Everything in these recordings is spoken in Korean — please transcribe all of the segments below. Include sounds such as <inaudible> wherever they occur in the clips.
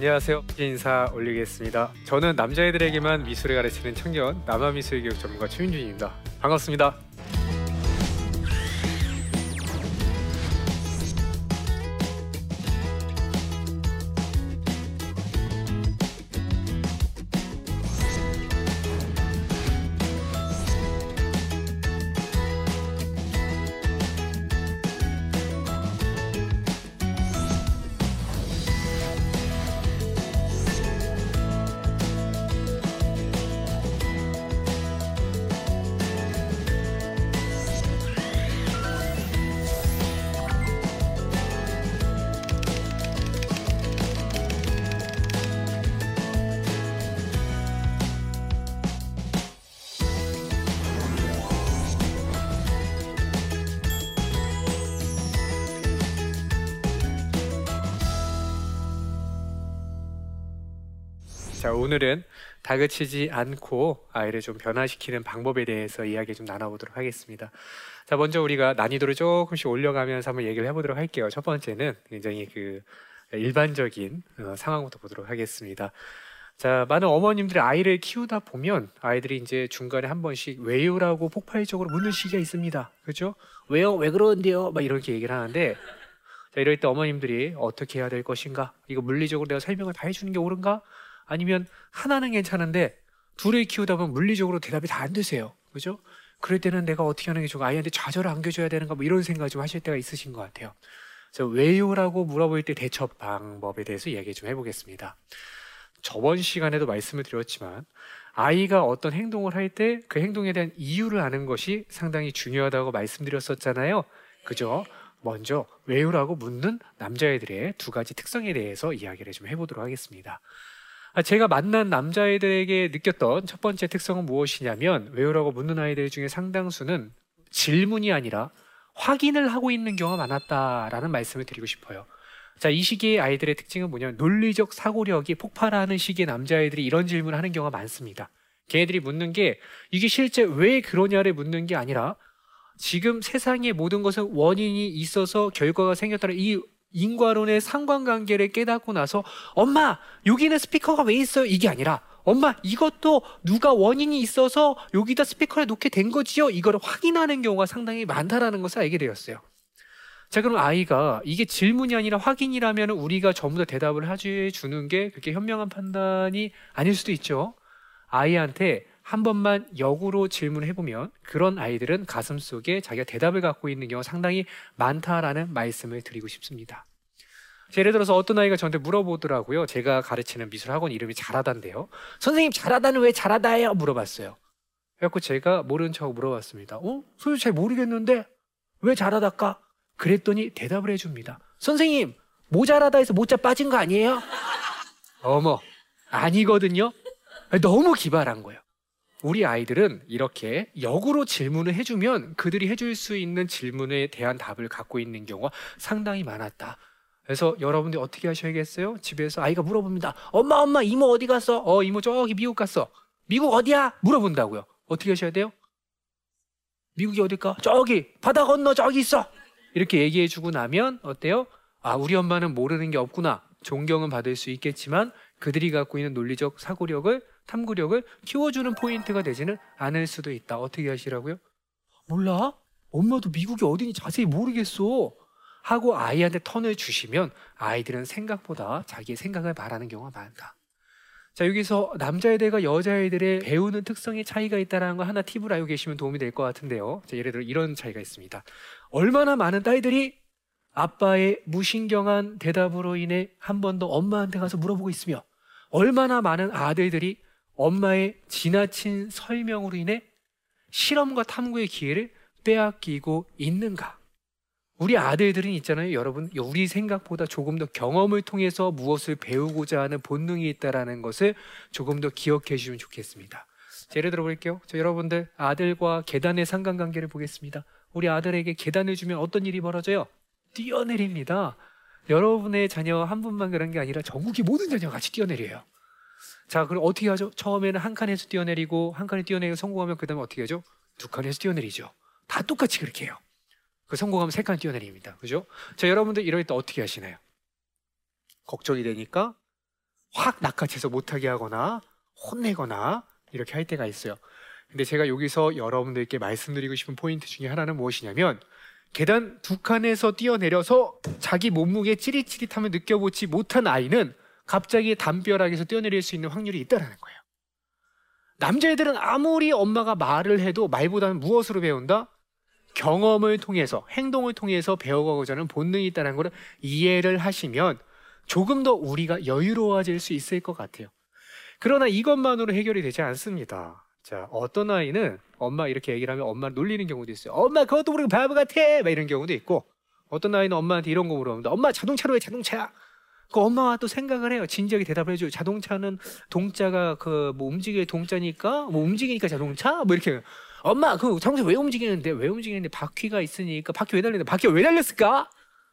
네 안녕하세요. 인사 올리겠습니다. 저는 남자애들에게만 미술을 가르치는 청년 남아미술교육 전문가 최윤준입니다. 반갑습니다 자 오늘은 다그치지 않고 아이를 좀 변화시키는 방법에 대해서 이야기 좀 나눠보도록 하겠습니다. 자 먼저 우리가 난이도를 조금씩 올려가면서 한번 얘기를 해보도록 할게요. 첫 번째는 굉장히 그 일반적인 어, 상황부터 보도록 하겠습니다. 자 많은 어머님들이 아이를 키우다 보면 아이들이 이제 중간에 한 번씩 왜요라고 폭발적으로 묻는 시기가 있습니다. 그렇죠? 왜요? 왜 그러는데요? 막 이렇게 얘기를 하는데 자 이럴 때 어머님들이 어떻게 해야 될 것인가? 이거 물리적으로 내가 설명을 다 해주는 게 옳은가? 아니면 하나는 괜찮은데 둘을 키우다 보면 물리적으로 대답이 다 안 되세요. 그죠? 그럴 때는 내가 어떻게 하는 게 좋을까? 아이한테 좌절을 안겨줘야 되는가? 뭐 이런 생각 좀 하실 때가 있으신 것 같아요. 그래서 왜요라고 물어볼 때 대처 방법에 대해서 이야기 좀 해보겠습니다. 저번 시간에도 말씀을 드렸지만 아이가 어떤 행동을 할 때 그 행동에 대한 이유를 아는 것이 상당히 중요하다고 말씀드렸었잖아요. 그죠? 먼저 왜요라고 묻는 남자애들의 두 가지 특성에 대해서 이야기를 좀 해보도록 하겠습니다. 아, 제가 만난 남자애들에게 느꼈던 첫 번째 특성은 무엇이냐면 왜요라고 묻는 아이들 중에 상당수는 질문이 아니라 확인을 하고 있는 경우가 많았다라는 말씀을 드리고 싶어요. 자, 이 시기의 아이들의 특징은 뭐냐면 논리적 사고력이 폭발하는 시기의 남자아이들이 이런 질문을 하는 경우가 많습니다. 걔네들이 묻는 게 이게 실제 왜 그러냐를 묻는 게 아니라 지금 세상의 모든 것은 원인이 있어서 결과가 생겼다는 이 인과론의 상관관계를 깨닫고 나서 엄마 여기는 스피커가 왜 있어요? 이게 아니라 엄마 이것도 누가 원인이 있어서 여기다 스피커를 놓게 된 거지요? 이걸 확인하는 경우가 상당히 많다라는 것을 알게 되었어요. 자 그럼 아이가 이게 질문이 아니라 확인이라면 우리가 전부 다 대답을 해주는 게 그렇게 현명한 판단이 아닐 수도 있죠. 아이한테 한 번만 역으로 질문을 해보면 그런 아이들은 가슴 속에 자기가 대답을 갖고 있는 경우가 상당히 많다라는 말씀을 드리고 싶습니다. 예를 들어서 어떤 아이가 저한테 물어보더라고요. 제가 가르치는 미술학원 이름이 잘하다인데요. 선생님 잘하다는 왜 잘하다예요? 물어봤어요. 그래갖고 제가 모르는 척 물어봤습니다. 어? 선생님 잘 모르겠는데 왜 잘하다까? 그랬더니 대답을 해줍니다. 선생님 모자라다 해서 모자 빠진 거 아니에요? 어머 아니거든요. 너무 기발한 거예요. 우리 아이들은 이렇게 역으로 질문을 해주면 그들이 해줄 수 있는 질문에 대한 답을 갖고 있는 경우가 상당히 많았다. 그래서 여러분들이 어떻게 하셔야겠어요? 집에서 아이가 물어봅니다. 엄마, 엄마, 이모 어디 갔어? 어, 이모 저기 미국 갔어. 미국 어디야? 물어본다고요. 어떻게 하셔야 돼요? 미국이 어딜까? 저기 바다 건너 저기 있어. 이렇게 얘기해 주고 나면 어때요? 아, 우리 엄마는 모르는 게 없구나. 존경은 받을 수 있겠지만 그들이 갖고 있는 논리적 사고력을 탐구력을 키워주는 포인트가 되지는 않을 수도 있다. 어떻게 하시라고요? 몰라? 엄마도 미국이 어디니 자세히 모르겠어. 하고 아이한테 턴을 주시면 아이들은 생각보다 자기의 생각을 말하는 경우가 많다. 자, 여기서 남자애들과 여자애들의 배우는 특성의 차이가 있다는 거 하나 팁을 알고 계시면 도움이 될 것 같은데요. 자, 예를 들어 이런 차이가 있습니다. 얼마나 많은 딸들이 아빠의 무신경한 대답으로 인해 한 번 더 엄마한테 가서 물어보고 있으며 얼마나 많은 아들들이 엄마의 지나친 설명으로 인해 실험과 탐구의 기회를 빼앗기고 있는가? 우리 아들들은 있잖아요, 여러분. 우리 생각보다 조금 더 경험을 통해서 무엇을 배우고자 하는 본능이 있다라는 것을 조금 더 기억해 주시면 좋겠습니다. 예를 들어 볼게요. 저 여러분들 아들과 계단의 상관관계를 보겠습니다. 우리 아들에게 계단을 주면 어떤 일이 벌어져요? 뛰어내립니다. 여러분의 자녀 한 분만 그런 게 아니라 전국의 모든 자녀가 같이 뛰어내려요. 자, 그럼 어떻게 하죠? 처음에는 한 칸에서 뛰어내리고 한 칸에 뛰어내리고 성공하면 그다음에 어떻게 하죠? 두 칸에서 뛰어내리죠. 다 똑같이 그렇게 해요. 그 성공하면 세 칸 뛰어내립니다. 그죠? 자, 여러분들 이럴 때 어떻게 하시나요? 걱정이 되니까 확 낚아채서 못하게 하거나 혼내거나 이렇게 할 때가 있어요. 근데 제가 여기서 여러분들께 말씀드리고 싶은 포인트 중에 하나는 무엇이냐면 계단 두 칸에서 뛰어내려서 자기 몸무게 찌릿찌릿함을 느껴보지 못한 아이는 갑자기 담벼락에서 뛰어내릴 수 있는 확률이 있다는 거예요. 남자애들은 아무리 엄마가 말을 해도 말보다는 무엇으로 배운다? 경험을 통해서 행동을 통해서 배워가고자 하는 본능이 있다는 것을 이해를 하시면 조금 더 우리가 여유로워질 수 있을 것 같아요. 그러나 이것만으로 해결이 되지 않습니다. 자, 어떤 아이는 엄마 이렇게 얘기를 하면 엄마를 놀리는 경우도 있어요. 엄마 그것도 모르고 바보 같아! 막 이런 경우도 있고 어떤 아이는 엄마한테 이런 거 물어봅니다. 엄마 자동차로 왜 자동차야? 그 엄마가 또 생각을 해요. 진지하게 대답을 해줘요. 자동차는 동자가 그 뭐 움직일 동자니까 뭐 움직이니까 자동차? 뭐 이렇게 엄마 그 자동차 왜 움직이는데 왜 움직이는데 바퀴가 있으니까 바퀴 왜 달리는데 바퀴 왜 달렸을까?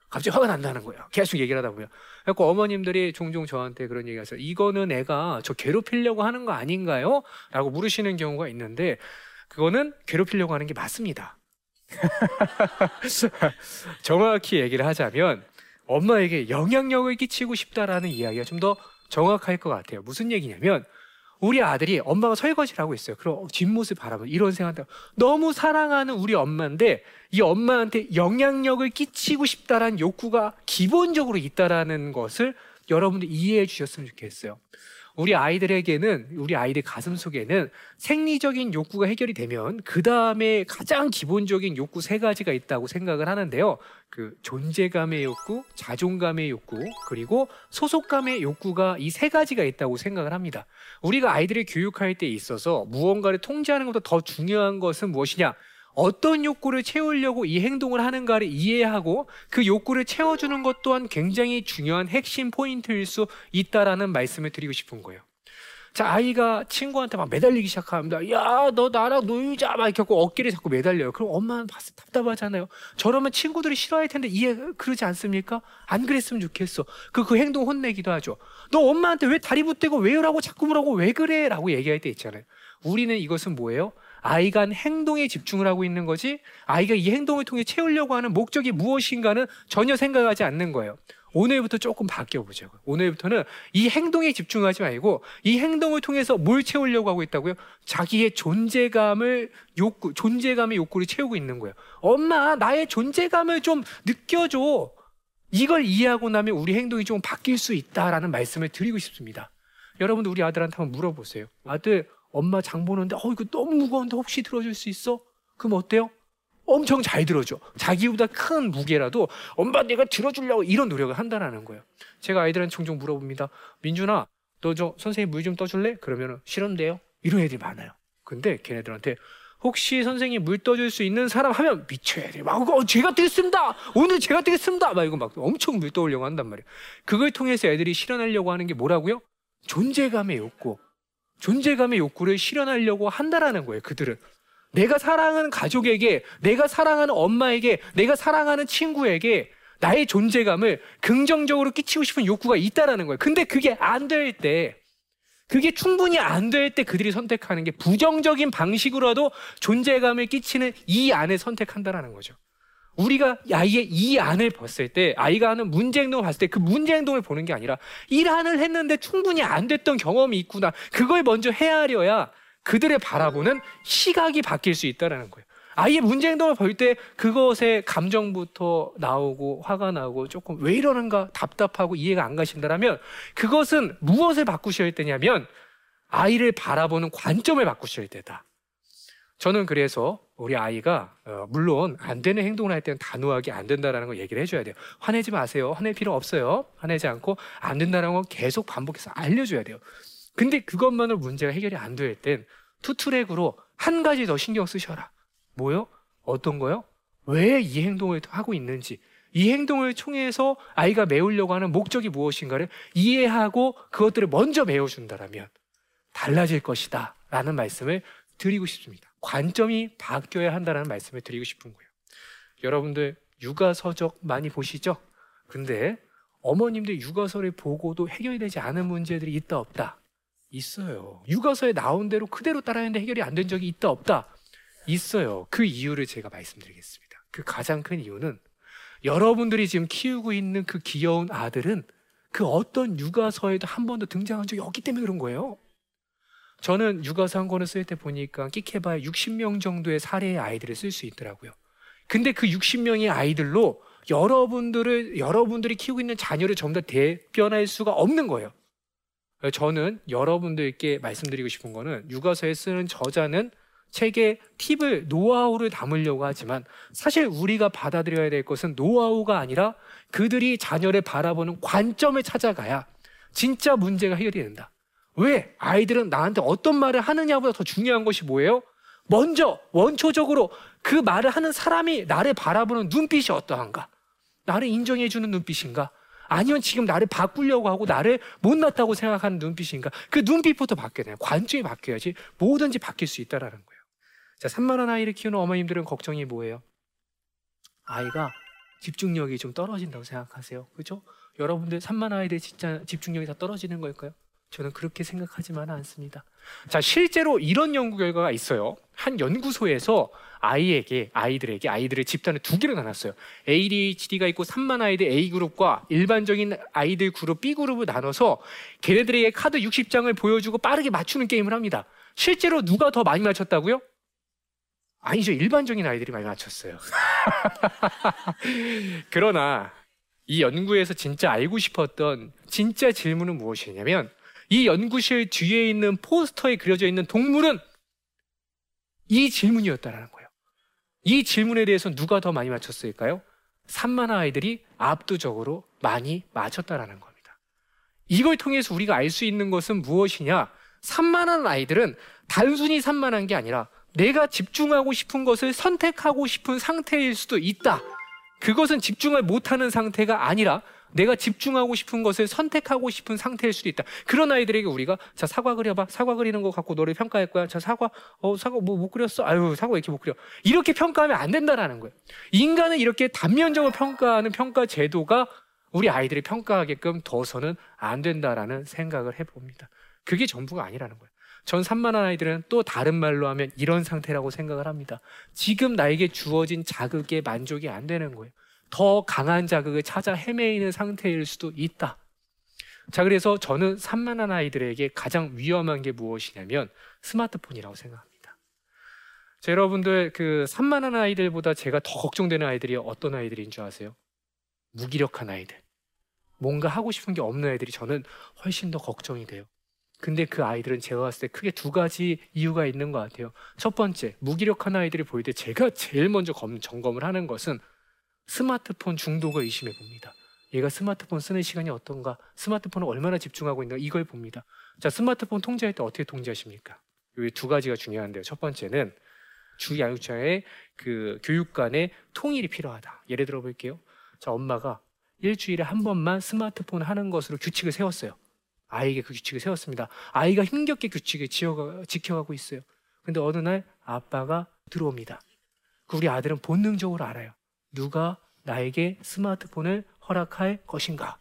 갑자기 화가 난다는 거예요. 계속 얘기를 하다 보면. 그래서 어머님들이 종종 저한테 그런 얘기 하세요. 이거는 애가 저 괴롭히려고 하는 거 아닌가요? 라고 물으시는 경우가 있는데 그거는 괴롭히려고 하는 게 맞습니다. <laughs> 정확히 얘기를 하자면 엄마에게 영향력을 끼치고 싶다라는 이야기가 좀 더 정확할 것 같아요. 무슨 얘기냐면 우리 아들이 엄마가 설거지를 하고 있어요. 그럼 뒷모습 바라보면 이런 생각한다. 너무 사랑하는 우리 엄마인데 이 엄마한테 영향력을 끼치고 싶다라는 욕구가 기본적으로 있다라는 것을 여러분들 이해해 주셨으면 좋겠어요. 우리 아이들에게는 우리 아이들 가슴 속에는 생리적인 욕구가 해결이 되면 그 다음에 가장 기본적인 욕구 세 가지가 있다고 생각을 하는데요. 그 존재감의 욕구, 자존감의 욕구, 그리고 소속감의 욕구가 이 세 가지가 있다고 생각을 합니다. 우리가 아이들을 교육할 때 있어서 무언가를 통제하는 것보다 더 중요한 것은 무엇이냐? 어떤 욕구를 채우려고 이 행동을 하는가를 이해하고 그 욕구를 채워주는 것 또한 굉장히 중요한 핵심 포인트일 수 있다라는 말씀을 드리고 싶은 거예요. 자, 아이가 친구한테 막 매달리기 시작합니다. 야, 너 나랑 놀자. 막 이렇게 어깨를 자꾸 매달려요. 그럼 엄마는 봤을 때 답답하잖아요. 저러면 친구들이 싫어할 텐데 이해 그러지 않습니까? 안 그랬으면 좋겠어. 그, 그 행동 혼내기도 하죠. 너 엄마한테 왜 다리 붙대고 왜요라고 자꾸 물어보고 왜 그래? 라고 얘기할 때 있잖아요. 우리는 이것은 뭐예요? 아이가 행동에 집중을 하고 있는 거지 아이가 이 행동을 통해 채우려고 하는 목적이 무엇인가는 전혀 생각하지 않는 거예요. 오늘부터 조금 바뀌어보죠. 오늘부터는 이 행동에 집중하지 말고 이 행동을 통해서 뭘 채우려고 하고 있다고요? 자기의 존재감을 욕구, 존재감의 욕구를 채우고 있는 거예요. 엄마, 나의 존재감을 좀 느껴줘. 이걸 이해하고 나면 우리 행동이 좀 바뀔 수 있다라는 말씀을 드리고 싶습니다. 여러분도 우리 아들한테 한번 물어보세요. 아들, 엄마 장 보는데 어 이거 너무 무거운데 혹시 들어줄 수 있어? 그럼 어때요? 엄청 잘 들어줘. 자기보다 큰 무게라도 엄마 내가 들어주려고 이런 노력을 한다는 거예요. 제가 아이들한테 종종 물어봅니다. 민준아, 너 저 선생님 물 좀 떠줄래? 그러면 싫은데요? 이런 애들이 많아요. 근데 걔네들한테 혹시 선생님 물 떠줄 수 있는 사람 하면 미쳐야 돼. 막, 어, 제가 뜨겠습니다. 오늘 제가 뜨겠습니다. 막 이거 막 엄청 물 떠오려고 한단 말이에요. 그걸 통해서 애들이 실현하려고 하는 게 뭐라고요? 존재감의 욕구. 존재감의 욕구를 실현하려고 한다라는 거예요. 그들은 내가 사랑하는 가족에게, 내가 사랑하는 엄마에게, 내가 사랑하는 친구에게 나의 존재감을 긍정적으로 끼치고 싶은 욕구가 있다라는 거예요. 근데 그게 안 될 때, 그게 충분히 안 될 때 그들이 선택하는 게 부정적인 방식으로라도 존재감을 끼치는 이 안을 선택한다라는 거죠. 우리가 아이의 이 안을 봤을 때 아이가 하는 문제 행동을 봤을 때 그 문제 행동을 보는 게 아니라 일안을 했는데 충분히 안 됐던 경험이 있구나. 그걸 먼저 헤아려야 그들의 바라보는 시각이 바뀔 수 있다는 거예요. 아이의 문제 행동을 볼 때 그것의 감정부터 나오고 화가 나고 조금 왜 이러는가 답답하고 이해가 안 가신다면 그것은 무엇을 바꾸셔야 되냐면 아이를 바라보는 관점을 바꾸셔야 되다. 저는 그래서 우리 아이가 어, 물론 안 되는 행동을 할 때는 단호하게 안 된다라는 걸 얘기를 해줘야 돼요. 화내지 마세요. 화낼 필요 없어요. 화내지 않고 안 된다는 건 계속 반복해서 알려줘야 돼요. 근데 그것만으로 문제가 해결이 안 될 땐 투트랙으로 한 가지 더 신경 쓰셔라. 뭐요? 어떤 거요? 왜 이 행동을 하고 있는지, 이 행동을 통해서 아이가 메우려고 하는 목적이 무엇인가를 이해하고 그것들을 먼저 메워준다라면 달라질 것이다. 라는 말씀을 드리고 싶습니다. 관점이 바뀌어야 한다는 말씀을 드리고 싶은 거예요. 여러분들 육아 서적 많이 보시죠? 근데 어머님들 육아서를 보고도 해결이 되지 않은 문제들이 있다 없다? 있어요. 육아서에 나온 대로 그대로 따라했는데 해결이 안 된 적이 있다 없다? 있어요. 그 이유를 제가 말씀드리겠습니다. 그 가장 큰 이유는 여러분들이 지금 키우고 있는 그 귀여운 아들은 그 어떤 육아서에도 한 번도 등장한 적이 없기 때문에 그런 거예요. 저는 육아서 한 권을 쓸 때 보니까 끼케바에 60명 정도의 사례의 아이들을 쓸 수 있더라고요. 근데 그 60명의 아이들로 여러분들을 여러분들이 키우고 있는 자녀를 전부 다 대변할 수가 없는 거예요. 저는 여러분들께 말씀드리고 싶은 거는 육아서에 쓰는 저자는 책에 팁을 노하우를 담으려고 하지만 사실 우리가 받아들여야 될 것은 노하우가 아니라 그들이 자녀를 바라보는 관점을 찾아가야 진짜 문제가 해결이 된다. 왜? 아이들은 나한테 어떤 말을 하느냐보다 더 중요한 것이 뭐예요? 먼저 원초적으로 그 말을 하는 사람이 나를 바라보는 눈빛이 어떠한가? 나를 인정해 주는 눈빛인가? 아니면 지금 나를 바꾸려고 하고 나를 못났다고 생각하는 눈빛인가? 그 눈빛부터 바뀌어야 돼요. 관점이 바뀌어야지 뭐든지 바뀔 수 있다라는 거예요. 자, 3만원 아이를 키우는 어머님들은 걱정이 뭐예요? 아이가 집중력이 좀 떨어진다고 생각하세요. 그죠? 여러분들 3만 아이들 진짜 집중력이 다 떨어지는 걸까요? 저는 그렇게 생각하지만 않습니다. 자, 실제로 이런 연구 결과가 있어요. 한 연구소에서 아이에게, 아이들에게, 아이들의 집단을 두 개로 나눴어요. ADHD가 있고 3만 아이들 A그룹과 일반적인 아이들 그룹 B그룹을 나눠서 걔네들에게 카드 60장을 보여주고 빠르게 맞추는 게임을 합니다. 실제로 누가 더 많이 맞췄다고요? 아니죠. 일반적인 아이들이 많이 맞췄어요. <laughs> 그러나 이 연구에서 진짜 알고 싶었던 진짜 질문은 무엇이냐면 이 연구실 뒤에 있는 포스터에 그려져 있는 동물은 이 질문이었다라는 거예요. 이 질문에 대해서 누가 더 많이 맞췄을까요? 3만 아이들이 압도적으로 많이 맞췄다라는 겁니다. 이걸 통해서 우리가 알 수 있는 것은 무엇이냐? 3만한 아이들은 단순히 산만한 게 아니라 내가 집중하고 싶은 것을 선택하고 싶은 상태일 수도 있다. 그것은 집중을 못하는 상태가 아니라 내가 집중하고 싶은 것을 선택하고 싶은 상태일 수도 있다. 그런 아이들에게 우리가 자 사과 그려봐. 사과 그리는 거 갖고 너를 평가할 거야. 자 사과 어 사과 뭐 못 그렸어. 아유 사과 왜 이렇게 못 그려. 이렇게 평가하면 안 된다라는 거예요. 인간은 이렇게 단면적으로 평가하는 평가 제도가 우리 아이들을 평가하게끔 둬서는 안 된다라는 생각을 해봅니다. 그게 전부가 아니라는 거예요. 전 산만한 아이들은 또 다른 말로 하면 이런 상태라고 생각을 합니다. 지금 나에게 주어진 자극에 만족이 안 되는 거예요. 더 강한 자극을 찾아 헤매이는 상태일 수도 있다. 자, 그래서 저는 산만한 아이들에게 가장 위험한 게 무엇이냐면 스마트폰이라고 생각합니다. 자, 여러분들 그 산만한 아이들보다 제가 더 걱정되는 아이들이 어떤 아이들인 줄 아세요? 무기력한 아이들. 뭔가 하고 싶은 게 없는 아이들이 저는 훨씬 더 걱정이 돼요. 근데 그 아이들은 제가 봤을 때 크게 두 가지 이유가 있는 것 같아요. 첫 번째, 무기력한 아이들이 보일 때 제가 제일 먼저 검, 점검을 하는 것은 스마트폰 중독을 의심해 봅니다. 얘가 스마트폰 쓰는 시간이 어떤가? 스마트폰을 얼마나 집중하고 있는가? 이걸 봅니다. 자, 스마트폰 통제할 때 어떻게 통제하십니까? 여기 두 가지가 중요한데요. 첫 번째는 주 양육자의 그 교육 간의 통일이 필요하다. 예를 들어 볼게요. 자, 엄마가 일주일에 한 번만 스마트폰 하는 것으로 규칙을 세웠어요. 아이에게 그 규칙을 세웠습니다. 아이가 힘겹게 규칙을 지켜가고 있어요. 근데 어느 날 아빠가 들어옵니다. 그 우리 아들은 본능적으로 알아요. 누가 나에게 스마트폰을 허락할 것인가?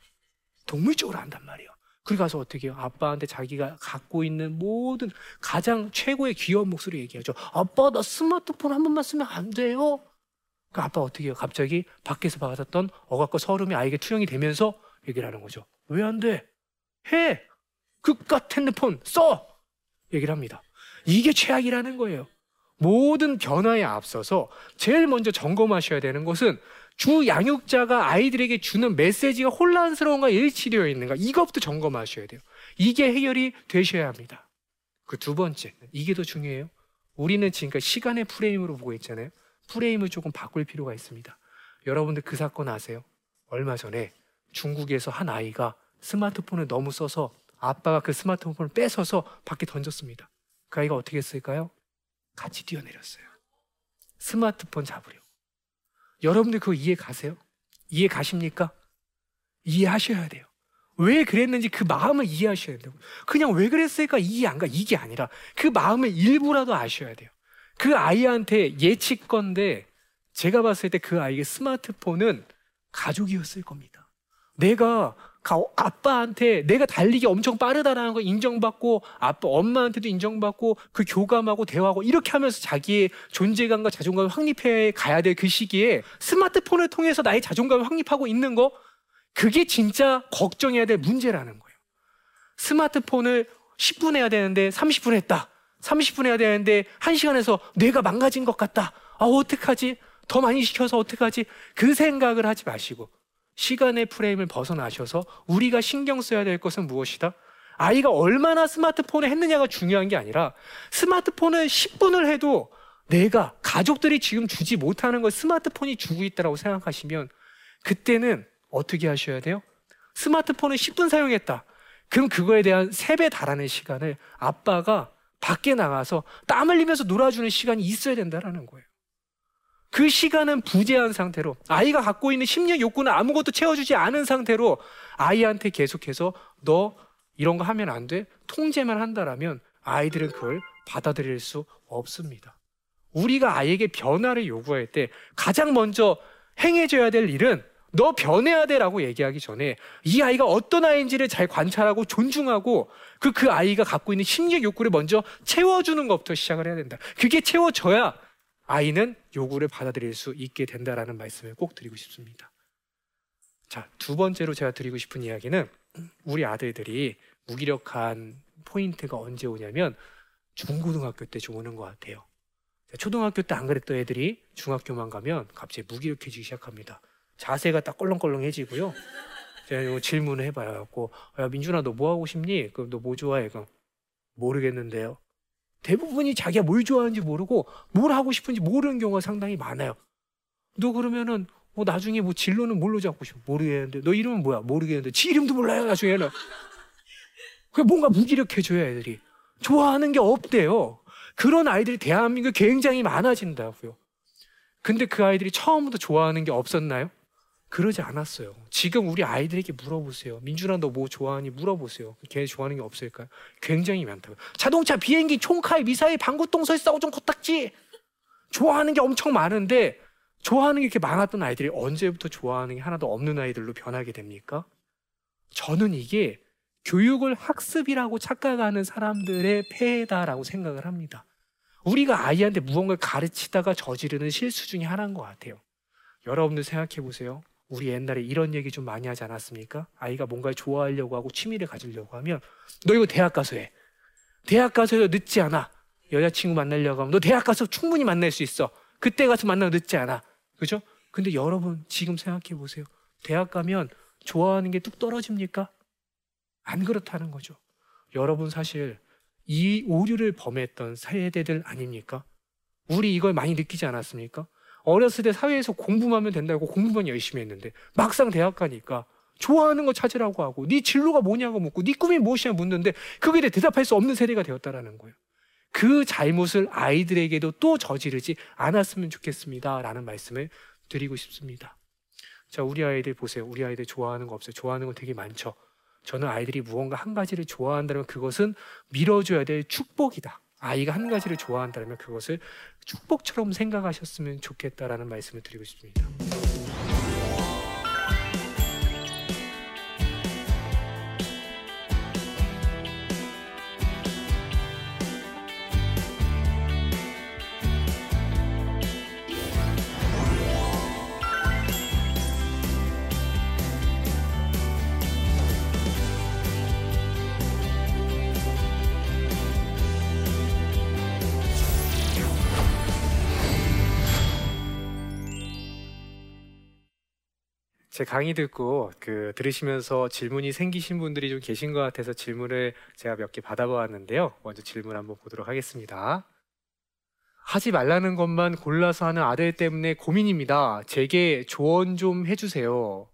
동물적으로 안단 말이에요. 그리 가서 어떻게 해요? 아빠한테 자기가 갖고 있는 모든 가장 최고의 귀여운 목소리 얘기하죠. 아빠, 나 스마트폰 한 번만 쓰면 안 돼요? 그 아빠 어떻게 해요? 갑자기 밖에서 받았던 억압과 서름이 아이에게 투영이 되면서 얘기를 하는 거죠. 왜 안 돼? 해! 그깟 핸드폰 써! 얘기를 합니다. 이게 최악이라는 거예요. 모든 변화에 앞서서 제일 먼저 점검하셔야 되는 것은 주 양육자가 아이들에게 주는 메시지가 혼란스러운가 일치되어 있는가 이것부터 점검하셔야 돼요. 이게 해결이 되셔야 합니다. 그 두 번째, 이게 더 중요해요. 우리는 지금까지 시간의 프레임으로 보고 있잖아요. 프레임을 조금 바꿀 필요가 있습니다. 여러분들 그 사건 아세요? 얼마 전에 중국에서 한 아이가 스마트폰을 너무 써서 아빠가 그 스마트폰을 뺏어서 밖에 던졌습니다. 그 아이가 어떻게 했을까요? 같이 뛰어내렸어요. 스마트폰 잡으려. 여러분들 그거 이해 가세요? 이해 가십니까? 이해하셔야 돼요. 왜 그랬는지 그 마음을 이해하셔야 돼요. 그냥 왜 그랬을까 이해 안 가. 이게 아니라 그 마음의 일부라도 아셔야 돼요. 그 아이한테 예측건데 제가 봤을 때 그 아이의 스마트폰은 가족이었을 겁니다. 내가 아빠한테 내가 달리기 엄청 빠르다라는 거 인정받고 아빠 엄마한테도 인정받고 그 교감하고 대화하고 이렇게 하면서 자기의 존재감과 자존감을 확립해 가야 될 그 시기에 스마트폰을 통해서 나의 자존감을 확립하고 있는 거 그게 진짜 걱정해야 될 문제라는 거예요. 스마트폰을 10분 해야 되는데 30분 했다. 30분 해야 되는데 1시간에서 뇌가 망가진 것 같다. 아, 어떡하지? 더 많이 시켜서 어떡하지? 그 생각을 하지 마시고 시간의 프레임을 벗어나셔서 우리가 신경 써야 될 것은 무엇이다? 아이가 얼마나 스마트폰을 했느냐가 중요한 게 아니라 스마트폰을 10분을 해도 내가 가족들이 지금 주지 못하는 걸 스마트폰이 주고 있다고 생각하시면 그때는 어떻게 하셔야 돼요? 스마트폰을 10분 사용했다. 그럼 그거에 대한 3배 달하는 시간을 아빠가 밖에 나가서 땀 흘리면서 놀아주는 시간이 있어야 된다는 거예요. 그 시간은 부재한 상태로 아이가 갖고 있는 심리 욕구는 아무것도 채워주지 않은 상태로 아이한테 계속해서 너 이런 거 하면 안 돼? 통제만 한다라면 아이들은 그걸 받아들일 수 없습니다. 우리가 아이에게 변화를 요구할 때 가장 먼저 행해줘야 될 일은 너 변해야 돼 라고 얘기하기 전에 이 아이가 어떤 아이인지를 잘 관찰하고 존중하고 그, 그 아이가 갖고 있는 심리 욕구를 먼저 채워주는 것부터 시작을 해야 된다. 그게 채워져야 아이는 요구를 받아들일 수 있게 된다라는 말씀을 꼭 드리고 싶습니다. 자, 두 번째로 제가 드리고 싶은 이야기는 우리 아들들이 무기력한 포인트가 언제 오냐면 중고등학교 때좀 오는 것 같아요. 초등학교 때 안 그랬던 애들이 중학교만 가면 갑자기 무기력해지기 시작합니다. 자세가 딱 껄렁껄렁해지고요. 제가 질문을 해봐요. 야, 민준아, 너 뭐 하고 싶니? 그럼 너 뭐 좋아해? 그럼 모르겠는데요. 대부분이 자기가 뭘 좋아하는지 모르고 뭘 하고 싶은지 모르는 경우가 상당히 많아요. 너 그러면은 뭐 나중에 뭐 진로는 뭘로 잡고 싶어? 모르겠는데. 너 이름은 뭐야? 모르겠는데. 지 이름도 몰라요, 나중에는. 그 뭔가 무기력해져요, 애들이. 좋아하는 게 없대요. 그런 아이들이 대한민국에 굉장히 많아진다고요. 근데 그 아이들이 처음부터 좋아하는 게 없었나요? 그러지 않았어요. 지금 우리 아이들에게 물어보세요. 민준아 너 뭐 좋아하니 물어보세요. 걔 좋아하는 게 없을까요? 굉장히 많다고요. 자동차, 비행기, 총칼, 미사일, 방구똥, 설사오종, 코딱지 좋아하는 게 엄청 많은데 좋아하는 게 이렇게 많았던 아이들이 언제부터 좋아하는 게 하나도 없는 아이들로 변하게 됩니까? 저는 이게 교육을 학습이라고 착각하는 사람들의 폐해다라고 생각을 합니다. 우리가 아이한테 무언가를 가르치다가 저지르는 실수 중에 하나인 것 같아요. 여러분들 생각해 보세요. 우리 옛날에 이런 얘기 좀 많이 하지 않았습니까? 아이가 뭔가를 좋아하려고 하고 취미를 가지려고 하면 너 이거 대학 가서 해. 대학 가서 늦지 않아. 여자친구 만나려고 하면 너 대학 가서 충분히 만날 수 있어. 그때 가서 만나면 늦지 않아. 그죠? 근데 여러분 지금 생각해 보세요. 대학 가면 좋아하는 게 뚝 떨어집니까? 안 그렇다는 거죠. 여러분 사실 이 오류를 범했던 세대들 아닙니까? 우리 이걸 많이 느끼지 않았습니까? 어렸을 때 사회에서 공부만 하면 된다고 공부만 열심히 했는데 막상 대학 가니까 좋아하는 거 찾으라고 하고 네 진로가 뭐냐고 묻고 네 꿈이 무엇이냐 묻는데 그거에 대해 대답할 수 없는 세대가 되었다라는 거예요. 그 잘못을 아이들에게도 또 저지르지 않았으면 좋겠습니다라는 말씀을 드리고 싶습니다. 자, 우리 아이들 보세요. 우리 아이들 좋아하는 거 없어요. 좋아하는 거 되게 많죠. 저는 아이들이 무언가 한 가지를 좋아한다면 그것은 밀어줘야 될 축복이다. 아이가 한 가지를 좋아한다면 그것을 축복처럼 생각하셨으면 좋겠다라는 말씀을 드리고 싶습니다. 제 강의 듣고 그 들으시면서 질문이 생기신 분들이 좀 계신 것 같아서 질문을 제가 몇 개 받아보았는데요. 먼저 질문 한번 보도록 하겠습니다. 하지 말라는 것만 골라서 하는 아들 때문에 고민입니다. 제게 조언 좀 해주세요.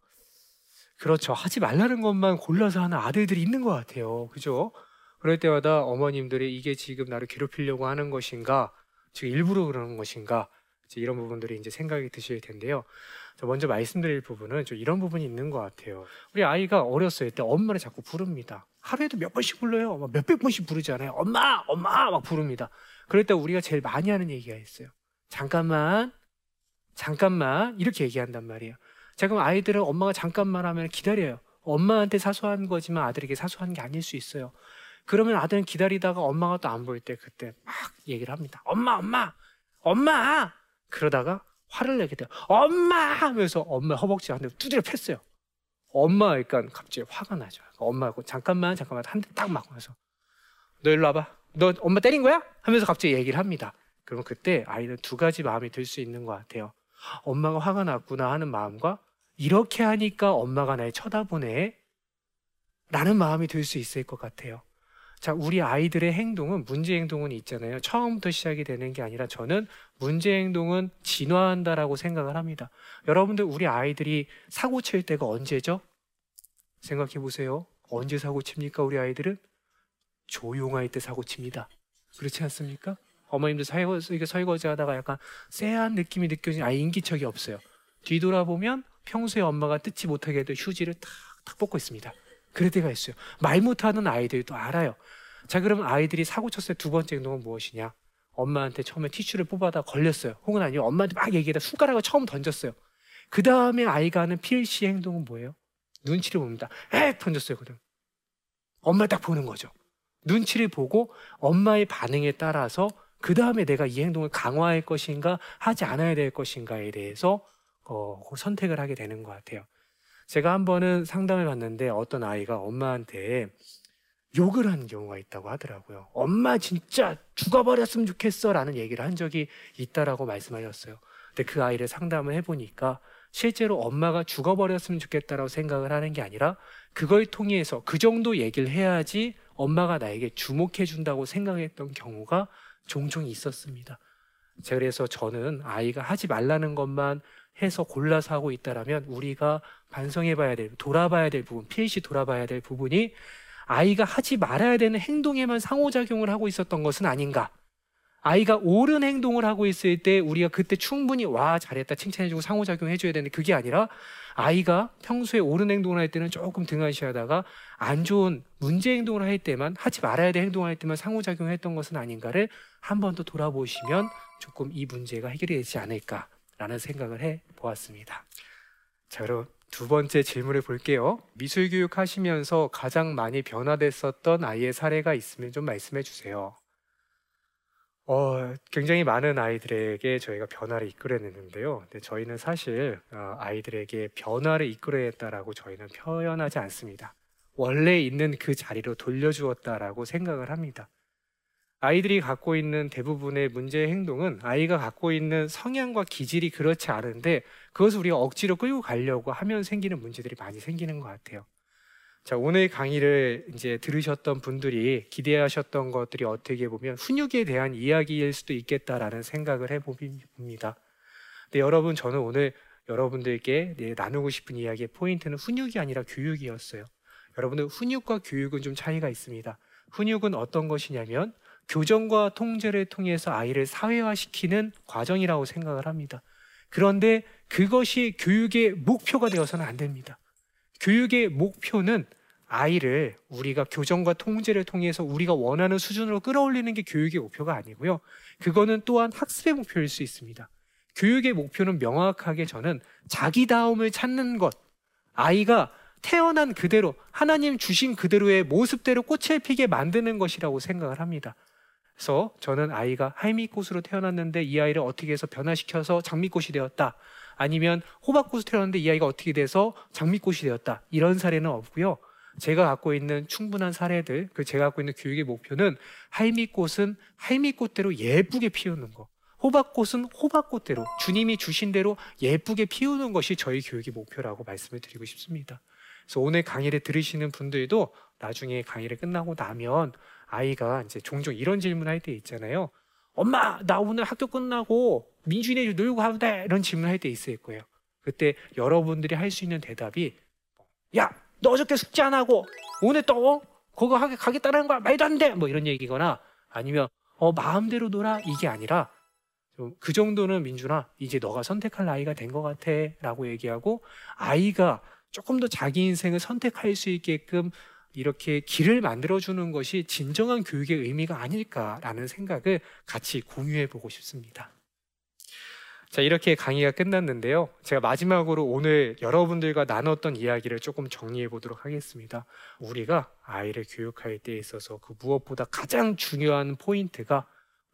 그렇죠. 하지 말라는 것만 골라서 하는 아들들이 있는 것 같아요. 그죠? 그럴 때마다 어머님들이 이게 지금 나를 괴롭히려고 하는 것인가, 지금 일부러 그러는 것인가, 이런 부분들이 이제 생각이 드실 텐데요. 먼저 말씀드릴 부분은 좀 이런 부분이 있는 것 같아요. 우리 아이가 어렸을 때 엄마를 자꾸 부릅니다. 하루에도 몇 번씩 불러요. 몇백 번씩 부르잖아요. 엄마, 엄마 막 부릅니다. 그럴 때 우리가 제일 많이 하는 얘기가 있어요. 잠깐만, 잠깐만 이렇게 얘기한단 말이에요. 자 그럼 아이들은 엄마가 잠깐만 하면 기다려요. 엄마한테 사소한 거지만 아들에게 사소한 게 아닐 수 있어요. 그러면 아들은 기다리다가 엄마가 또 안 보일 때 그때 막 얘기를 합니다. 엄마, 엄마, 엄마. 그러다가 화를 내게 돼요. 엄마! 하면서 엄마 허벅지 한 대 두드려 팼어요. 엄마 그러니까 갑자기 화가 나죠. 엄마하고 잠깐만 잠깐만 한 대 딱 맞고나서 너 일로 와봐. 너 엄마 때린 거야? 하면서 갑자기 얘기를 합니다. 그러면 그때 아이는 두 가지 마음이 들 수 있는 것 같아요. 엄마가 화가 났구나 하는 마음과 이렇게 하니까 엄마가 날 쳐다보네 라는 마음이 들 수 있을 것 같아요. 자, 우리 아이들의 행동은 문제 행동은 있잖아요. 처음부터 시작이 되는 게 아니라 저는 문제 행동은 진화한다라고 생각을 합니다. 여러분들 우리 아이들이 사고 칠 때가 언제죠? 생각해 보세요. 언제 사고 칩니까? 우리 아이들은 조용할 때 사고 칩니다. 그렇지 않습니까? 어머님들 설거지, 설거지 하다가 약간 쎄한 느낌이 느껴지는 아이 인기척이 없어요. 뒤돌아보면 평소에 엄마가 뜯지 못하게 해도 휴지를 탁 탁 뽑고 있습니다. 그럴 때가 있어요. 말 못하는 아이들도 알아요. 자, 그러면 아이들이 사고 쳤을 때 두 번째 행동은 무엇이냐? 엄마한테 처음에 티슈를 뽑아다 걸렸어요. 혹은 아니면 엄마한테 막 얘기하다 숟가락을 처음 던졌어요. 그 다음에 아이가 하는 필시 행동은 뭐예요? 눈치를 봅니다. 에 던졌어요. 그럼 엄마 딱 보는 거죠. 눈치를 보고 엄마의 반응에 따라서 그 다음에 내가 이 행동을 강화할 것인가 하지 않아야 될 것인가에 대해서 어, 선택을 하게 되는 것 같아요. 제가 한 번은 상담을 받는데 어떤 아이가 엄마한테 욕을 한 경우가 있다고 하더라고요. 엄마 진짜 죽어버렸으면 좋겠어 라는 얘기를 한 적이 있다라고 말씀하셨어요. 근데 그 아이를 상담을 해보니까 실제로 엄마가 죽어버렸으면 좋겠다라고 생각을 하는 게 아니라 그걸 통해서 그 정도 얘기를 해야지 엄마가 나에게 주목해 준다고 생각했던 경우가 종종 있었습니다. 그래서 저는 아이가 하지 말라는 것만 해서 골라서 하고 있다라면 우리가 반성해 봐야 될, 돌아봐야 될 부분, PH 돌아봐야 될 부분이 아이가 하지 말아야 되는 행동에만 상호작용을 하고 있었던 것은 아닌가. 아이가 옳은 행동을 하고 있을 때 우리가 그때 충분히 와 잘했다 칭찬해주고 상호작용 해줘야 되는데 그게 아니라 아이가 평소에 옳은 행동을 할 때는 조금 등한시 하다가 안 좋은 문제 행동을 할 때만 하지 말아야 될 행동을 할 때만 상호작용했던 것은 아닌가를 한 번 더 돌아보시면 조금 이 문제가 해결이 되지 않을까 라는 생각을 해 보았습니다. 자 그럼 두 번째 질문을 볼게요. 미술 교육 하시면서 가장 많이 변화됐었던 아이의 사례가 있으면 좀 말씀해 주세요. 어, 굉장히 많은 아이들에게 저희가 변화를 이끌어냈는데요. 근데 저희는 사실 어, 아이들에게 변화를 이끌어냈다라고 저희는 표현하지 않습니다. 원래 있는 그 자리로 돌려주었다라고 생각을 합니다. 아이들이 갖고 있는 대부분의 문제 행동은 아이가 갖고 있는 성향과 기질이 그렇지 않은데 그것을 우리가 억지로 끌고 가려고 하면 생기는 문제들이 많이 생기는 것 같아요. 자, 오늘 강의를 이제 들으셨던 분들이 기대하셨던 것들이 어떻게 보면 훈육에 대한 이야기일 수도 있겠다라는 생각을 해봅니다. 근데 여러분, 저는 오늘 여러분들께 네, 나누고 싶은 이야기의 포인트는 훈육이 아니라 교육이었어요. 여러분들, 훈육과 교육은 좀 차이가 있습니다. 훈육은 어떤 것이냐면 교정과 통제를 통해서 아이를 사회화시키는 과정이라고 생각을 합니다. 그런데 그것이 교육의 목표가 되어서는 안 됩니다. 교육의 목표는 아이를 우리가 교정과 통제를 통해서 우리가 원하는 수준으로 끌어올리는 게 교육의 목표가 아니고요. 그거는 또한 학습의 목표일 수 있습니다. 교육의 목표는 명확하게 저는 자기다움을 찾는 것. 아이가 태어난 그대로 하나님 주신 그대로의 모습대로 꽃을 피게 만드는 것이라고 생각을 합니다. 그래서 저는 아이가 할미꽃으로 태어났는데 이 아이를 어떻게 해서 변화시켜서 장미꽃이 되었다. 아니면 호박꽃으로 태어났는데 이 아이가 어떻게 돼서 장미꽃이 되었다. 이런 사례는 없고요. 제가 갖고 있는 충분한 사례들, 그 제가 갖고 있는 교육의 목표는 할미꽃은 할미꽃대로 예쁘게 피우는 거. 호박꽃은 호박꽃대로 주님이 주신 대로 예쁘게 피우는 것이 저희 교육의 목표라고 말씀을 드리고 싶습니다. 그래서 오늘 강의를 들으시는 분들도 나중에 강의를 끝나고 나면 아이가 이제 종종 이런 질문 할 때 있잖아요. 엄마, 나 오늘 학교 끝나고 민준이 놀고 가도 돼? 이런 질문 할 때 있을 거예요. 그때 여러분들이 할 수 있는 대답이 야, 너 어저께 숙제 안 하고 오늘 또 그거 하게 가겠다는 거야? 말도 안 돼! 뭐 이런 얘기거나 아니면 어, 마음대로 놀아? 이게 아니라 그 정도는 민준아, 이제 너가 선택할 나이가 된 것 같아. 라고 얘기하고 아이가 조금 더 자기 인생을 선택할 수 있게끔 이렇게 길을 만들어주는 것이 진정한 교육의 의미가 아닐까라는 생각을 같이 공유해 보고 싶습니다. 자, 이렇게 강의가 끝났는데요. 제가 마지막으로 오늘 여러분들과 나눴던 이야기를 조금 정리해 보도록 하겠습니다. 우리가 아이를 교육할 때 있어서 그 무엇보다 가장 중요한 포인트가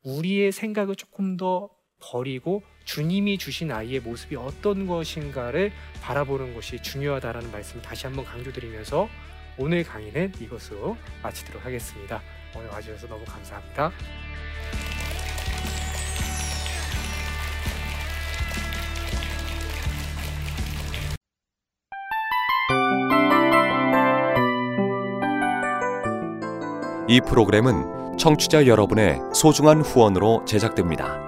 우리의 생각을 조금 더 버리고 주님이 주신 아이의 모습이 어떤 것인가를 바라보는 것이 중요하다라는 말씀을 다시 한번 강조드리면서 오늘 강의는 이것으로 마치도록 하겠습니다. 오늘 와주셔서 너무 감사합니다. 이 프로그램은 청취자 여러분의 소중한 후원으로 제작됩니다.